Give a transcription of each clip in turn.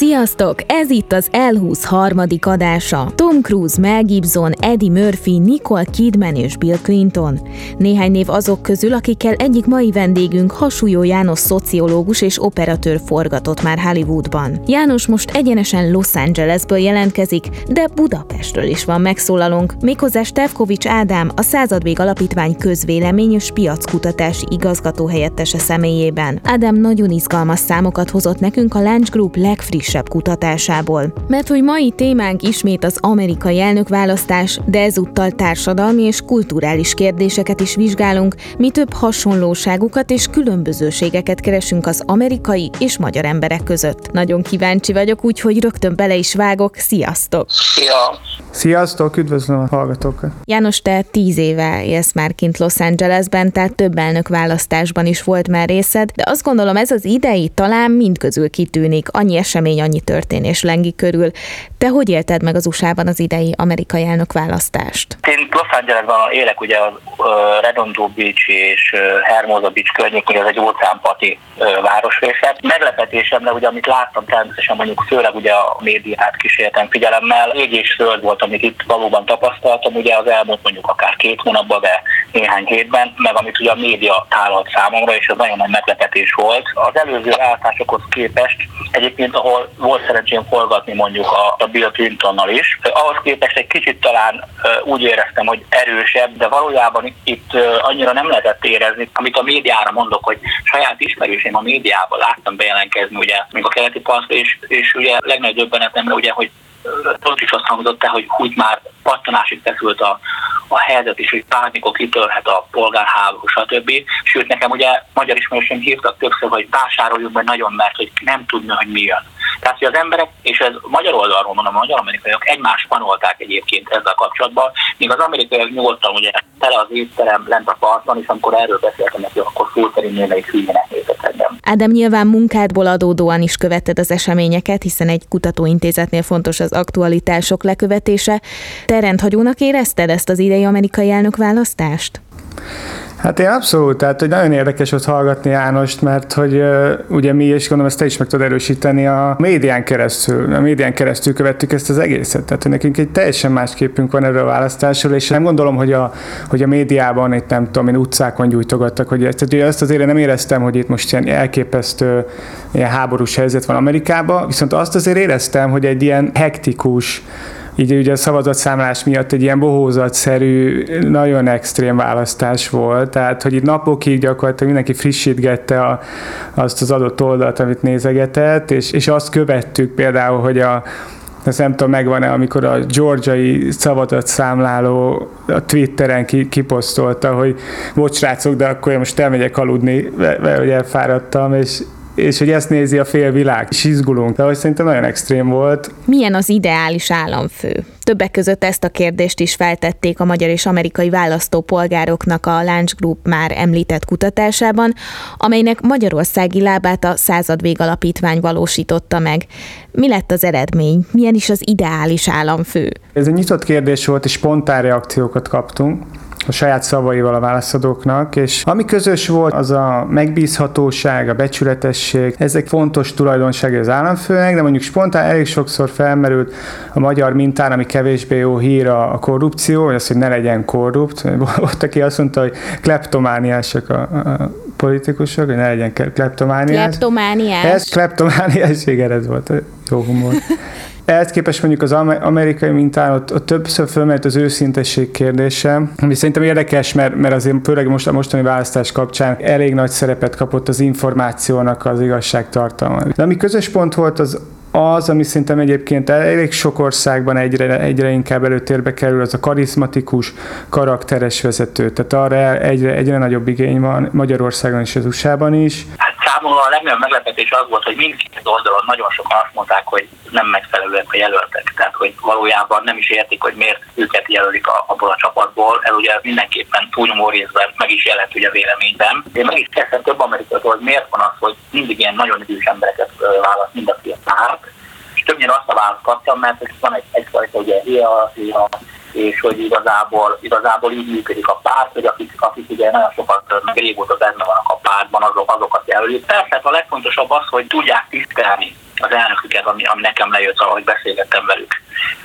Sziasztok! Ez itt az L20 harmadik adása. Tom Cruise, Mel Gibson, Eddie Murphy, Nicole Kidman és Bill Clinton. Néhány név azok közül, akikkel egyik mai vendégünk Hasúlyó János szociológus és operatőr forgatott már Hollywoodban. János most egyenesen Los Angelesből jelentkezik, de Budapestről is van megszólalónk, méghozzá Stefkovics Ádám, a Századvég Alapítvány közvélemény és piackutatási igazgató helyettese személyében. Ádám nagyon izgalmas számokat hozott nekünk a Lunch Group legfrissebb legfrissebb kutatásából. Mert hogy mai témánk ismét az amerikai elnökválasztás, de ezúttal társadalmi és kulturális kérdéseket is vizsgálunk, mi több hasonlóságukat és különbözőségeket keresünk az amerikai és magyar emberek között. Nagyon kíváncsi vagyok, úgyhogy rögtön bele is vágok. Sziasztok! Szia! Sziasztok, üdvözlöm a hallgatókat! János, te tíz éve élsz már kint Los Angelesben, tehát több elnök választásban is volt már részed, de azt gondolom ez az idei talán mindközül kitűnik, annyi esemény annyi történés lengi körül. Te hogy élted meg az USA-ban az idei amerikai elnök választást? Én Los Angelesben élek, ugye a Redondo Beach és Hermosa Beach környékén, ez egy óceánparti városrészet. Meglepetésemre, ugye amit láttam természetesen mondjuk főleg ugye a médiát kísértem figyelemmel, ég és föld volt, amit itt valóban tapasztaltam, ugye az elmúlt mondjuk akár két hónapban, de néhány hétben, meg amit ugye a média tálalt számomra, és ez nagyon nagy meglepetés volt. Az előző váltásokhoz képest egyébként, ahol volt szerencsém forgatni mondjuk a, a Bill Clintonnal is. Ahhoz képest egy kicsit talán úgy éreztem, hogy erősebb, de valójában itt annyira nem lehetett érezni, amit a médiára mondok, hogy saját ismerősém a médiában láttam bejelentkezni, ugye, még a keleti partra, és, és ugye legnagyobb döbbenetemre, ugye, hogy ott is azt hangzott el, hogy úgy már pattanásig feszült a, a helyzet, és hogy bármikor kitörhet a polgárháború, stb. Sőt, nekem ugye magyar ismerősém hívtak többször, hogy vásároljunk be nagyon, mert hogy nem tudna, hogy mi jön. Tehát, hogy az emberek, és ez magyar oldalról mondom, a magyar-amerikaiak egymást panolták egyébként ezzel kapcsolatban, míg az amerikaiak nyugodtan ugye tele az étterem lent a partban, és amikor erről beszéltem neki, akkor szó szerint némelyik hülyének nézett engem. Ádám, nyilván munkádból adódóan is követted az eseményeket, hiszen egy kutatóintézetnél fontos az aktualitások lekövetése. Te rendhagyónak érezted ezt az idei amerikai elnök választást? Hát én abszolút, tehát hogy nagyon érdekes ott hallgatni Jánost, mert hogy uh, ugye mi, és gondolom ezt te is meg tudod erősíteni, a médián keresztül, a médián keresztül követtük ezt az egészet. Tehát, hogy nekünk egy teljesen más képünk van erről a választásról, és nem gondolom, hogy a, hogy a médiában itt nem tudom, én utcákon gyújtogattak, hogy ezt, tehát, ezt azért nem éreztem, hogy itt most ilyen elképesztő ilyen háborús helyzet van Amerikában, viszont azt azért éreztem, hogy egy ilyen hektikus, így ugye a szavazatszámlás miatt egy ilyen bohózatszerű, nagyon extrém választás volt, tehát hogy itt napokig gyakorlatilag mindenki frissítgette a, azt az adott oldalt, amit nézegetett, és, és azt követtük például, hogy a ezt nem tudom, megvan-e, amikor a georgiai szavatat számláló a Twitteren kiposztolta, hogy bocs srácok, de akkor én most elmegyek aludni, mert hogy elfáradtam, és és hogy ezt nézi a fél világ, és izgulunk, de hogy szerintem nagyon extrém volt. Milyen az ideális államfő? Többek között ezt a kérdést is feltették a magyar és amerikai választópolgároknak a Lunch Group már említett kutatásában, amelynek magyarországi lábát a Századvég Alapítvány valósította meg. Mi lett az eredmény? Milyen is az ideális államfő? Ez egy nyitott kérdés volt, és spontán reakciókat kaptunk a saját szavaival a válaszadóknak, és ami közös volt, az a megbízhatóság, a becsületesség, ezek fontos tulajdonságai az államfőnek, de mondjuk spontán elég sokszor felmerült a magyar mintán, ami kevésbé jó hír a, korrupció, vagy az, hogy ne legyen korrupt. Volt, aki azt mondta, hogy kleptomániások a, a politikusok, hogy ne legyen kleptomániás. Kleptomániás? Ez kleptomániás, igen, ez volt jó humor. Ehhez képest mondjuk az amerikai mintán ott, ott többször fölmerült az őszintesség kérdése, ami szerintem érdekes, mert, mert azért főleg most a mostani választás kapcsán elég nagy szerepet kapott az információnak az igazságtartalma. De ami közös pont volt, az az, ami szerintem egyébként elég sok országban egyre, egyre inkább előtérbe kerül, az a karizmatikus, karakteres vezető. Tehát arra egyre, egyre nagyobb igény van Magyarországon és az USA-ban is. Számomra a legnagyobb meglepetés az volt, hogy mindkét oldalon nagyon sokan azt mondták, hogy nem megfelelőek a jelöltek. Tehát, hogy valójában nem is értik, hogy miért őket jelölik a, abból a csapatból. Ez ugye mindenképpen túlnyomó részben meg is jelent ugye a véleményben. Én meg is kezdtem több amerikai hogy miért van az, hogy mindig ilyen nagyon idős embereket választ mind a két párt, és többnyire azt a választ kaptam, mert van egy, egyfajta ugye hierarchia, és hogy igazából, igazából így működik a párt, hogy akik, akik ugye nagyon sokat, meg régóta benne vannak a pártban, azok, azokat jelölik. Persze, hát a legfontosabb az, hogy tudják tisztelni az elnöküket, ami, ami nekem lejött, ahogy beszélgettem velük.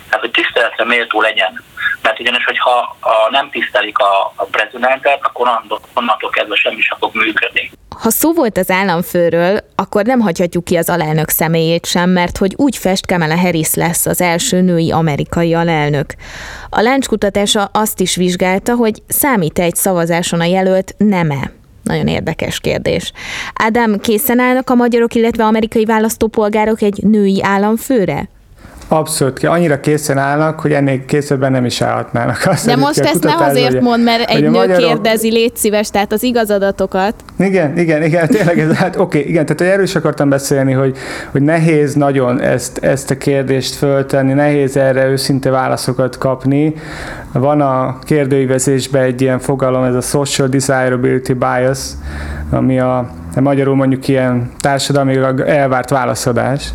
Tehát, hogy tiszteletre méltó legyen. Mert ugyanis, hogyha a, nem tisztelik a, a prezidentet, akkor onnantól kezdve semmi sem fog működni. Ha szó volt az államfőről, akkor nem hagyhatjuk ki az alelnök személyét sem, mert hogy úgy fest Kamala Harris lesz az első női amerikai alelnök. A Láncs kutatása azt is vizsgálta, hogy számít egy szavazáson a jelölt neme. Nagyon érdekes kérdés. Ádám, készen állnak a magyarok, illetve amerikai választópolgárok egy női államfőre? Abszolút, annyira készen állnak, hogy ennél készebben nem is állhatnának. Azt De most ezt ne azért mond, mert egy nő magyarok... kérdezi, légy szíves, tehát az igazadatokat. Igen, igen, igen, tényleg, ez, hát oké, okay, igen, tehát erről is akartam beszélni, hogy, hogy nehéz nagyon ezt, ezt a kérdést föltenni, nehéz erre őszinte válaszokat kapni. Van a kérdőívezésben egy ilyen fogalom, ez a social desirability bias, ami a magyarul mondjuk ilyen társadalmi elvárt válaszadás.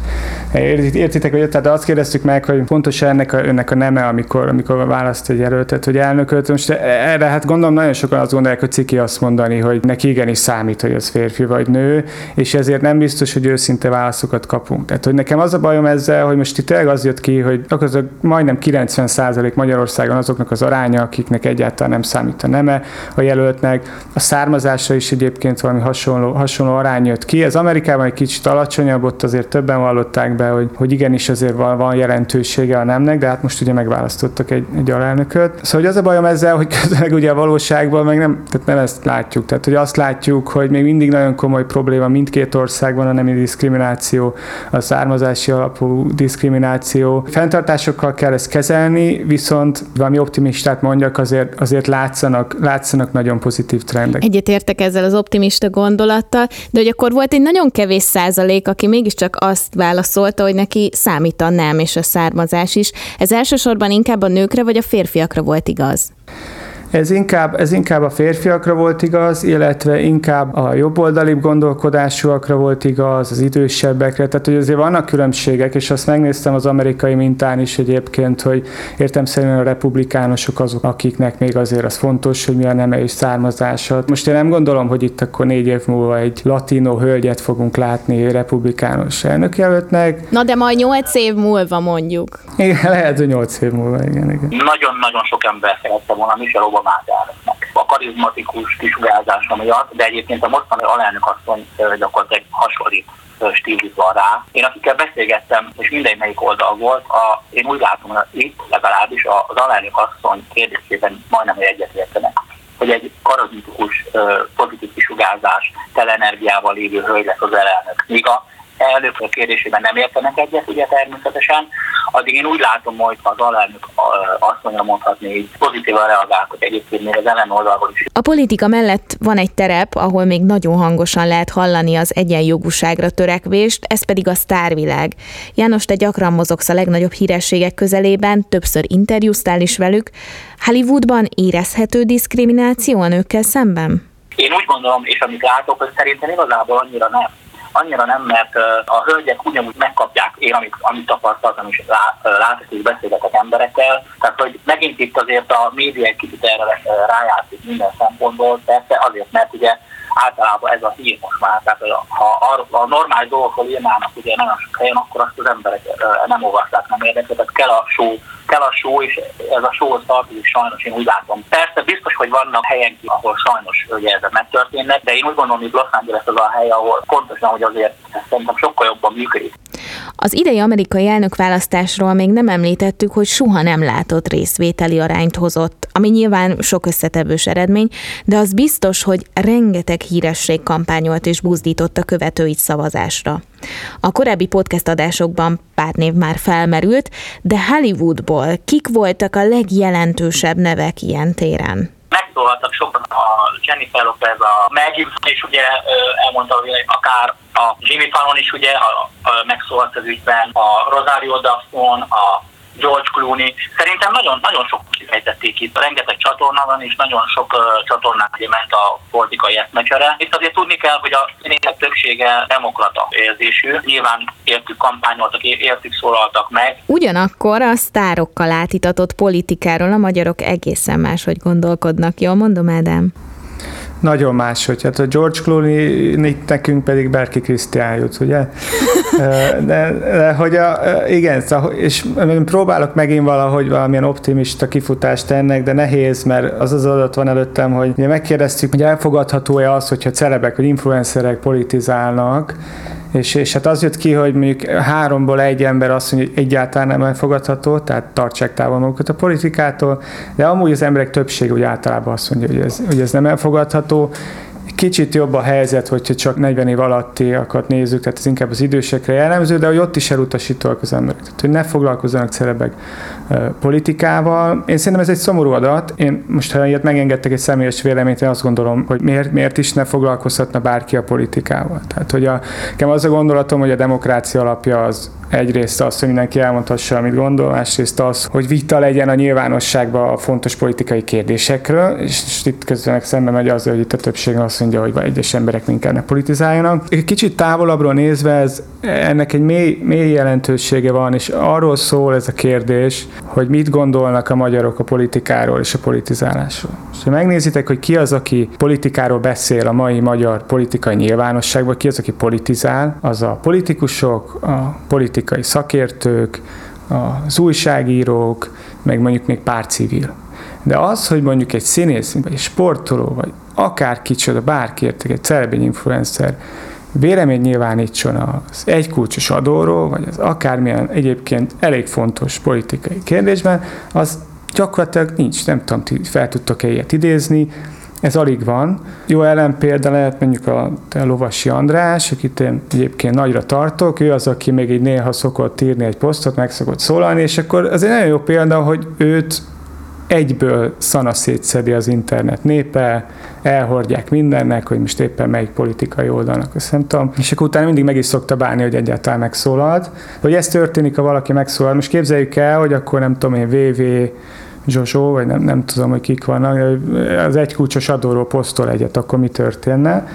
Értitek, hogy tehát azt kérdeztük meg, hogy pontosan ennek a, önnek a neme, amikor, amikor választ egy jelöltet, hogy elnökölt. Most erre hát gondolom nagyon sokan azt gondolják, hogy ciki azt mondani, hogy neki igenis számít, hogy az férfi vagy nő, és ezért nem biztos, hogy őszinte válaszokat kapunk. Tehát, hogy nekem az a bajom ezzel, hogy most itt tényleg az jött ki, hogy akkor majdnem 90% Magyarországon azoknak az aránya, akiknek egyáltalán nem számít a neme a jelöltnek. A származása is egyébként valami hasonló, hasonló arány jött ki. Ez Amerikában egy kicsit alacsonyabb, ott azért többen vallották be, hogy, hogy igenis azért van, van jelentősége a nemnek, de hát most ugye megválasztottak egy, egy alelnököt. Szóval hogy az a bajom ezzel, hogy közben ugye a valóságban meg nem, tehát nem ezt látjuk. Tehát, hogy azt látjuk, hogy még mindig nagyon komoly probléma mindkét országban a nemi diszkrimináció, a származási alapú diszkrimináció. Fentartásokkal kell ezt kezelni, viszont valami optimistát mondjak, azért, azért látszanak, látszanak nagyon pozitív trendek. Egyetértek ezzel az optimista gondolattal, de hogy akkor volt egy nagyon kevés százalék, aki mégiscsak azt válaszolta, hogy neki számít a nem és a származás is. Ez elsősorban inkább a nőkre vagy a férfiakra volt igaz? Ez inkább, ez inkább a férfiakra volt igaz, illetve inkább a jobboldali gondolkodásúakra volt igaz, az idősebbekre, tehát hogy azért vannak különbségek, és azt megnéztem az amerikai mintán is egyébként, hogy értem szerint a republikánusok azok, akiknek még azért az fontos, hogy mi a neme és származása. Most én nem gondolom, hogy itt akkor négy év múlva egy latino hölgyet fogunk látni republikánus elnökjelöltnek. Na de majd nyolc év múlva mondjuk. Igen, lehet, hogy nyolc év múlva, igen, igen. Nagyon-nagyon sok ember szerette volna Michelle Obamát elnöknek. A karizmatikus kisugárzása miatt, de egyébként a mostani alelnök asszony gyakorlatilag hasonlít stílus van rá. Én akikkel beszélgettem, és minden melyik oldal volt, a, én úgy látom, hogy itt legalábbis az alelnök asszony kérdésében majdnem, egyetértenek hogy egy karizmatikus, pozitív kisugárzás, telenergiával lévő hölgy lesz az elnök. Míg a elnök kérdésében nem értenek egyet, ugye természetesen, addig én úgy látom, hogy az alelnök azt mondja mondhatni, hogy pozitívan reagáltak egyébként még az ellenoldalról is. A politika mellett van egy terep, ahol még nagyon hangosan lehet hallani az egyenjogúságra törekvést, ez pedig a sztárvilág. János, te gyakran mozogsz a legnagyobb hírességek közelében, többször interjúztál is velük. Hollywoodban érezhető diszkrimináció a nőkkel szemben? Én úgy gondolom, és amit látok, hogy szerintem igazából annyira nem annyira nem, mert a hölgyek ugyanúgy megkapják, én amit, amit tapasztaltam is látok és beszélgetek emberekkel, tehát hogy megint itt azért a média egy kicsit erre rájátszik minden szempontból, persze azért, mert ugye általában ez a hír most már, tehát ha a, normális dolgokról írnának ugye nagyon sok helyen, akkor azt az emberek nem olvassák, nem érdekli, tehát kell a show, kell a show, és ez a show tartozik sajnos, én úgy látom. Persze biztos, hogy vannak helyek, ahol sajnos ugye ezek megtörténnek, de én úgy gondolom, hogy Los Angeles az a hely, ahol pontosan, hogy azért szerintem sokkal jobban működik. Az idei amerikai elnökválasztásról még nem említettük, hogy soha nem látott részvételi arányt hozott, ami nyilván sok összetevős eredmény, de az biztos, hogy rengeteg híresség kampányolt és buzdított a követőit szavazásra. A korábbi podcast adásokban pár név már felmerült, de Hollywoodból kik voltak a legjelentősebb nevek ilyen téren? Megszólaltak sokan a Jennifer Lopez, a Mel Gibson is ugye elmondta, hogy akár a Jimmy Fallon is ugye a, a, megszólalt az ügyben, a Rosario Dawson, a George Clooney. Szerintem nagyon, nagyon sok kifejtették itt, rengeteg csatorna van, és nagyon sok uh, csatornán ment a politikai eszmecsere. Itt azért tudni kell, hogy a színészek többsége demokrata érzésű. Nyilván értük kampányoltak, értük szólaltak meg. Ugyanakkor a sztárokkal átitatott politikáról a magyarok egészen máshogy gondolkodnak. Jól mondom, Ádám? Nagyon máshogy. Hát a George Clooney nekünk pedig Berki Krisztián jut, ugye? De, de hogy a, igen, szóval, és próbálok megint valahogy valamilyen optimista kifutást ennek, de nehéz, mert az az adat van előttem, hogy ugye megkérdeztük, hogy elfogadható-e az, hogyha celebek vagy influencerek politizálnak, és, és hát az jött ki, hogy mondjuk háromból egy ember azt mondja, hogy egyáltalán nem elfogadható, tehát tartsák távol magukat a politikától, de amúgy az emberek többsége úgy általában azt mondja, hogy ez, hogy ez nem elfogadható, Kicsit jobb a helyzet, hogyha csak 40 év alattiakat nézzük, tehát ez inkább az idősekre jellemző, de hogy ott is elutasítóak az emberek. Tehát, hogy ne foglalkozzanak celebek politikával. Én szerintem ez egy szomorú adat. Én most, ha ilyet megengedtek egy személyes véleményt, én azt gondolom, hogy miért, miért is ne foglalkozhatna bárki a politikával. Tehát, hogy a, nekem az a gondolatom, hogy a demokrácia alapja az egyrészt az, hogy mindenki elmondhassa, amit gondol, másrészt az, hogy vita legyen a nyilvánosságban a fontos politikai kérdésekről, és itt közben szembe megy az, hogy itt a többség azt mondja, hogy egyes emberek inkább politizáljanak. Egy kicsit távolabbról nézve ez, ennek egy mély, mély jelentősége van, és arról szól ez a kérdés, hogy mit gondolnak a magyarok a politikáról és a politizálásról. És ha megnézitek, hogy ki az, aki politikáról beszél a mai magyar politikai nyilvánosságban, ki az, aki politizál, az a politikusok, a politikai szakértők, az újságírók, meg mondjuk még pár civil. De az, hogy mondjuk egy színész, vagy egy sportoló, vagy akár kicsoda, bárki értek, egy celebény influencer, vélemény nyilvánítson az egykulcsos adóról, vagy az akármilyen egyébként elég fontos politikai kérdésben, az gyakorlatilag nincs, nem tudom, fel tudtok-e ilyet idézni, ez alig van. Jó ellenpélda lehet mondjuk a, a Lovasi András, akit én egyébként nagyra tartok, ő az, aki még így néha szokott írni egy posztot, meg szokott szólalni, és akkor az egy nagyon jó példa, hogy őt egyből szana szétszedi az internet népe, elhordják mindennek, hogy most éppen melyik politikai oldalnak, azt nem. És akkor utána mindig meg is szokta bánni, hogy egyáltalán megszólalt. Hogy ez történik, ha valaki megszólal. Most képzeljük el, hogy akkor nem tudom én, VV, Zsozsó, vagy nem, nem tudom, hogy kik vannak, az egy kulcsos adóról posztol egyet, akkor mi történne.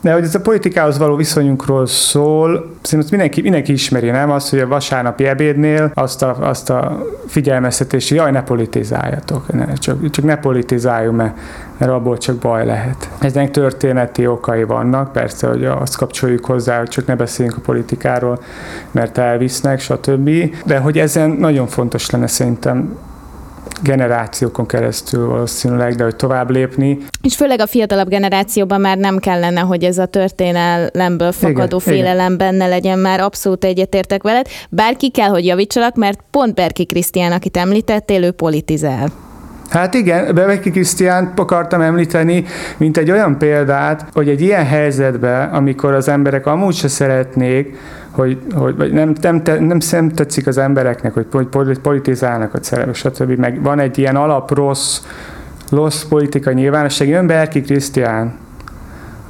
De hogy ez a politikához való viszonyunkról szól, szerintem mindenki, mindenki ismeri, nem? Azt, hogy a vasárnapi ebédnél azt a, azt a figyelmeztetési, jaj, ne politizáljatok, ne, csak, csak ne politizáljunk, mert, mert abból csak baj lehet. Eznek történeti okai vannak, persze, hogy azt kapcsoljuk hozzá, hogy csak ne beszéljünk a politikáról, mert elvisznek, stb. De hogy ezen nagyon fontos lenne szerintem generációkon keresztül valószínűleg, de hogy tovább lépni. És főleg a fiatalabb generációban már nem kellene, hogy ez a történelemből fakadó igen, félelem igen. benne legyen, már abszolút egyetértek veled. Bárki kell, hogy javítsalak, mert pont Berki Krisztián, akit említettél, ő politizál. Hát igen, Bebeki Krisztiánt akartam említeni, mint egy olyan példát, hogy egy ilyen helyzetben, amikor az emberek amúgy se szeretnék, hogy, hogy vagy nem, nem, nem, nem tetszik az embereknek, hogy politizálnak a szerepek, stb. Meg van egy ilyen alap rossz, rossz politikai nyilvánosság. Jön Berki Krisztián,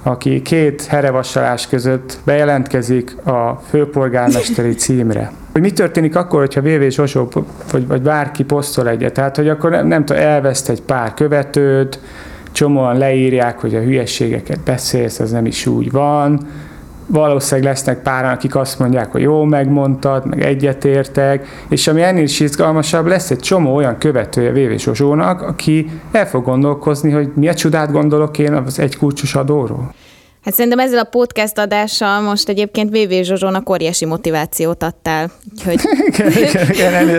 aki két herevasalás között bejelentkezik a főpolgármesteri címre. Hogy mi történik akkor, hogyha VV Zsosó vagy, vagy bárki posztol egyet? Tehát, hogy akkor nem, nem tudom, elveszt egy pár követőt, csomóan leírják, hogy a hülyességeket beszélsz, az nem is úgy van, valószínűleg lesznek páran, akik azt mondják, hogy jó megmondtad, meg egyetértek, és ami ennél is izgalmasabb, lesz egy csomó olyan követője VV Zsozsónak, aki el fog gondolkozni, hogy mi a csodát gondolok én az egy kulcsos adóról. Hát szerintem ezzel a podcast adással most egyébként VV Zsozsónak óriási motivációt adtál. Úgyhogy...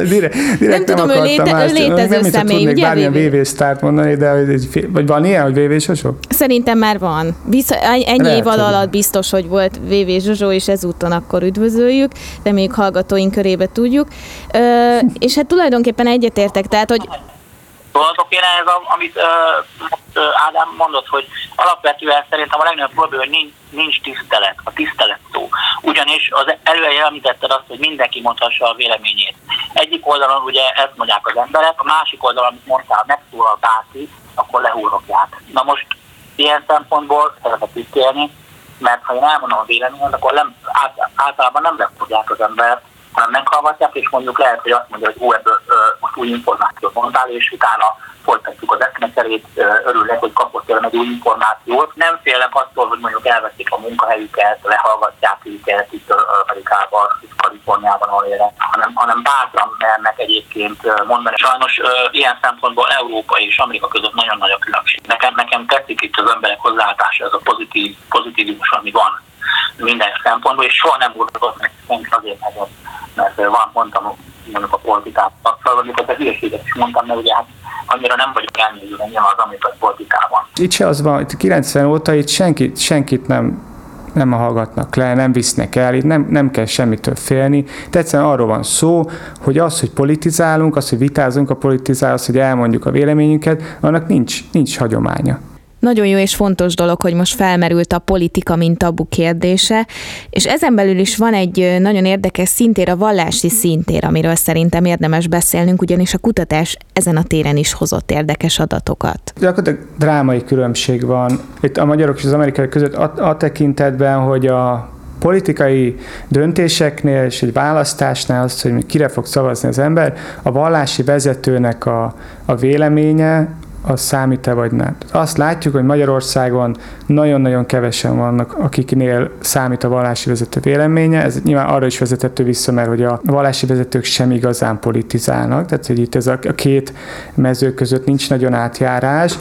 direkt, direkt nem, tudom, ő, léte, ő létező nem személy, ugye? bármilyen VV sztárt mondani, de hogy, vagy van ilyen, hogy VV Zsozsó? Szerintem már van. Vissza, ennyi Lehet, év alatt biztos, hogy volt VV Zsozsó, és ezúton akkor üdvözöljük, reméljük hallgatóink körébe tudjuk. Ö, és hát tulajdonképpen egyetértek, tehát, hogy Tudod, én ez, amit uh, Ádám mondott, hogy alapvetően szerintem a legnagyobb probléma, hogy nincs, nincs tisztelet, a tisztelet szó. Ugyanis az előre említetted azt, hogy mindenki mondhassa a véleményét. Egyik oldalon ugye ezt mondják az emberek, a másik oldalon, amit mondtál, megszólal bárki, akkor lehúrokják. Na most ilyen szempontból szeretek ítélni, mert ha én elmondom a véleményemet, akkor nem, általában nem lefogják az embert, hanem meghallgatják, és mondjuk lehet, hogy azt mondja, hogy ó, ebből most új információt mondtál, és utána folytatjuk az eszmecserét, örülnek, hogy kapott tőlem egy új információt. Nem félek attól, hogy mondjuk elveszik a munkahelyüket, lehallgatják őket itt Amerikában, itt Kaliforniában, ahol élek, hanem, hanem bátran mernek egyébként mondani. Sajnos ilyen szempontból Európa és Amerika között nagyon nagy a különbség. Nekem, nekem tetszik itt az emberek hozzáállása, ez a pozitív, pozitívus, ami van minden szempontból, és soha nem mutatott meg azért, mert, mert van, mondtam, mondjuk a politikát, szóval amikor a hülyeséget is mondtam, mert ugye hát annyira nem vagyok elmélyülve nyilván az amerikai politikában. Itt se az van, itt 90 óta itt senkit, senkit nem nem hallgatnak le, nem visznek el, itt nem, nem kell semmitől félni. De egyszerűen arról van szó, hogy az, hogy politizálunk, az, hogy vitázunk a politizál, az, hogy elmondjuk a véleményünket, annak nincs, nincs hagyománya. Nagyon jó és fontos dolog, hogy most felmerült a politika, mint tabu kérdése, és ezen belül is van egy nagyon érdekes szintér, a vallási szintér, amiről szerintem érdemes beszélnünk, ugyanis a kutatás ezen a téren is hozott érdekes adatokat. Gyakorlatilag drámai különbség van itt a magyarok és az amerikai között a, a tekintetben, hogy a politikai döntéseknél és egy választásnál az, hogy kire fog szavazni az ember, a vallási vezetőnek a, a véleménye az számít-e vagy nem. Azt látjuk, hogy Magyarországon nagyon-nagyon kevesen vannak, akiknél számít a vallási vezető véleménye. Ez nyilván arra is vezethető vissza, mert hogy a vallási vezetők sem igazán politizálnak, tehát hogy itt ez a két mező között nincs nagyon átjárás.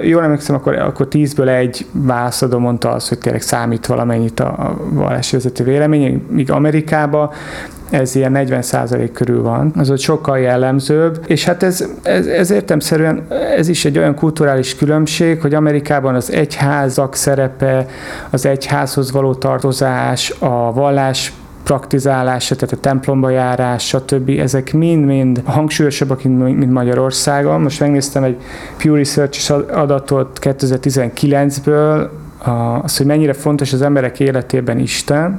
Jól emlékszem, akkor, akkor tízből egy válaszadó mondta azt, hogy tényleg számít valamennyit a, a vallási vezető véleménye, míg Amerikában ez ilyen 40% körül van, az ott sokkal jellemzőbb, és hát ez, ez, ez értemszerűen, ez is egy olyan kulturális különbség, hogy Amerikában az egyházak szerepe, az egyházhoz való tartozás, a vallás praktizálása, tehát a templomba járás, stb. Ezek mind-mind hangsúlyosabbak, mint Magyarországon. Most megnéztem egy Pew Research adatot 2019-ből, az, hogy mennyire fontos az emberek életében Isten,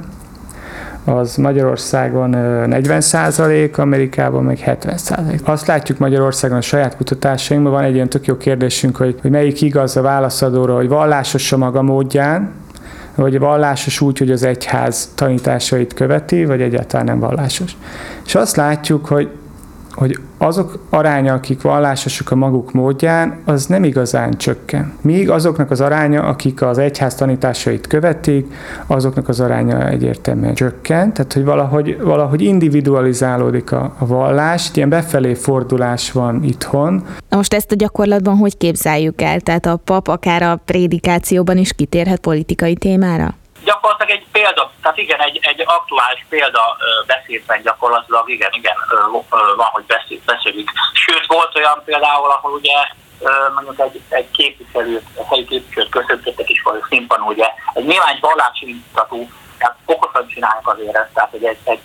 az Magyarországon 40 százalék, Amerikában meg 70 százalék. Azt látjuk Magyarországon a saját kutatásainkban, van egy ilyen tök jó kérdésünk, hogy, hogy melyik igaz a válaszadóra, hogy vallásos a maga módján, vagy vallásos úgy, hogy az egyház tanításait követi, vagy egyáltalán nem vallásos. És azt látjuk, hogy hogy azok aránya, akik vallásosok a maguk módján, az nem igazán csökken. Míg azoknak az aránya, akik az egyház tanításait követik, azoknak az aránya egyértelműen csökken, tehát hogy valahogy, valahogy individualizálódik a, a vallás, ilyen befelé fordulás van itthon. Na most ezt a gyakorlatban hogy képzeljük el? Tehát a pap akár a prédikációban is kitérhet politikai témára? Gyakorlatilag egy példa, tehát igen, egy, egy aktuális példa beszédben gyakorlatilag igen, igen, van, hogy beszél, beszélik. Sőt, volt olyan például, ahol ugye mondjuk egy, egy képviselő, egy helyi képviselőt köszöntöttek is vagy színpan, ugye, egy néhány vallási indítatú, tehát okosan csinálják azért ezt, tehát hogy egy, egy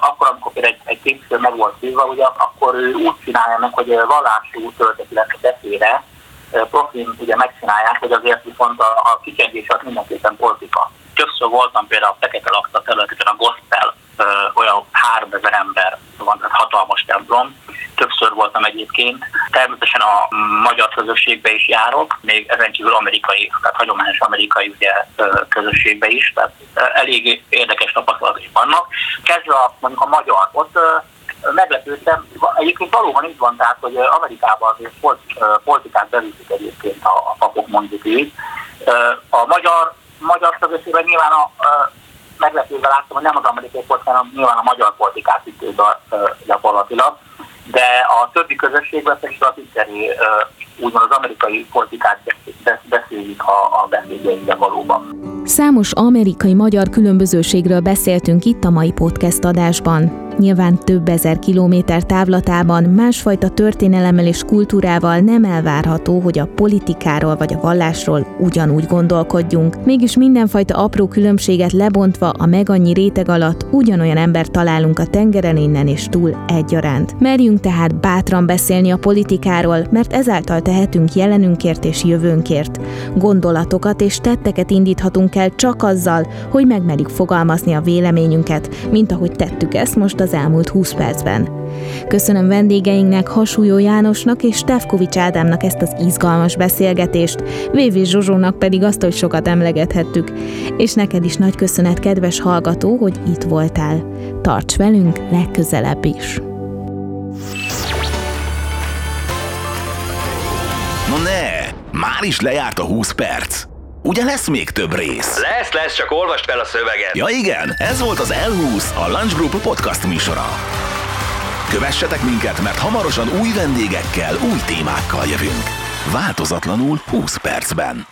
akkor, amikor egy, egy képviselő meg volt hívva, ugye, akkor ő úgy csinálja meg, hogy vallású tölteti lesz a beszéde, profin ugye megcsinálják, hogy azért viszont a, a kicsengés az mindenképpen politika. Többször voltam például a Fekete Lakta területeken a gospel, ö, olyan 3000 ember van, tehát hatalmas templom. Többször voltam egyébként. Természetesen a magyar közösségbe is járok, még ezen kívül amerikai, tehát hagyományos amerikai ugye, közösségbe is, tehát elég érdekes tapasztalatok vannak. Kezdve a, mondjuk a magyar, ott meglepődtem. Egyébként valóban így van, tehát, hogy Amerikában azért politikát beviszik egyébként a, a papok mondjuk így. A magyar, magyar közösségben nyilván a, meglepődve láttam, hogy nem az amerikai politikát, hanem nyilván a magyar politikát itt gyakorlatilag. De a többi közösségben pedig a tiszteri úgymond az amerikai politikát beszéljük a, a vendégeinkben valóban. Számos amerikai-magyar különbözőségről beszéltünk itt a mai podcast adásban. Nyilván több ezer kilométer távlatában másfajta történelemmel és kultúrával nem elvárható, hogy a politikáról vagy a vallásról ugyanúgy gondolkodjunk. Mégis mindenfajta apró különbséget lebontva a meg annyi réteg alatt ugyanolyan ember találunk a tengeren innen és túl egyaránt. Merjünk tehát bátran beszélni a politikáról, mert ezáltal tehetünk jelenünkért és jövőnkért. Gondolatokat és tetteket indíthatunk el csak azzal, hogy megmerjük fogalmazni a véleményünket, mint ahogy tettük ezt most az az elmúlt 20 percben. Köszönöm vendégeinknek, Hasújó Jánosnak és Stefkovics Ádámnak ezt az izgalmas beszélgetést, VV Zsozsónak pedig azt, hogy sokat emlegethettük. És neked is nagy köszönet, kedves hallgató, hogy itt voltál. Tarts velünk legközelebb is! Na ne, már is lejárt a 20 perc. Ugye lesz még több rész? Lesz, lesz, csak olvast fel a szöveget. Ja igen, ez volt az L20, a Lunch Group podcast műsora. Kövessetek minket, mert hamarosan új vendégekkel, új témákkal jövünk. Változatlanul 20 percben.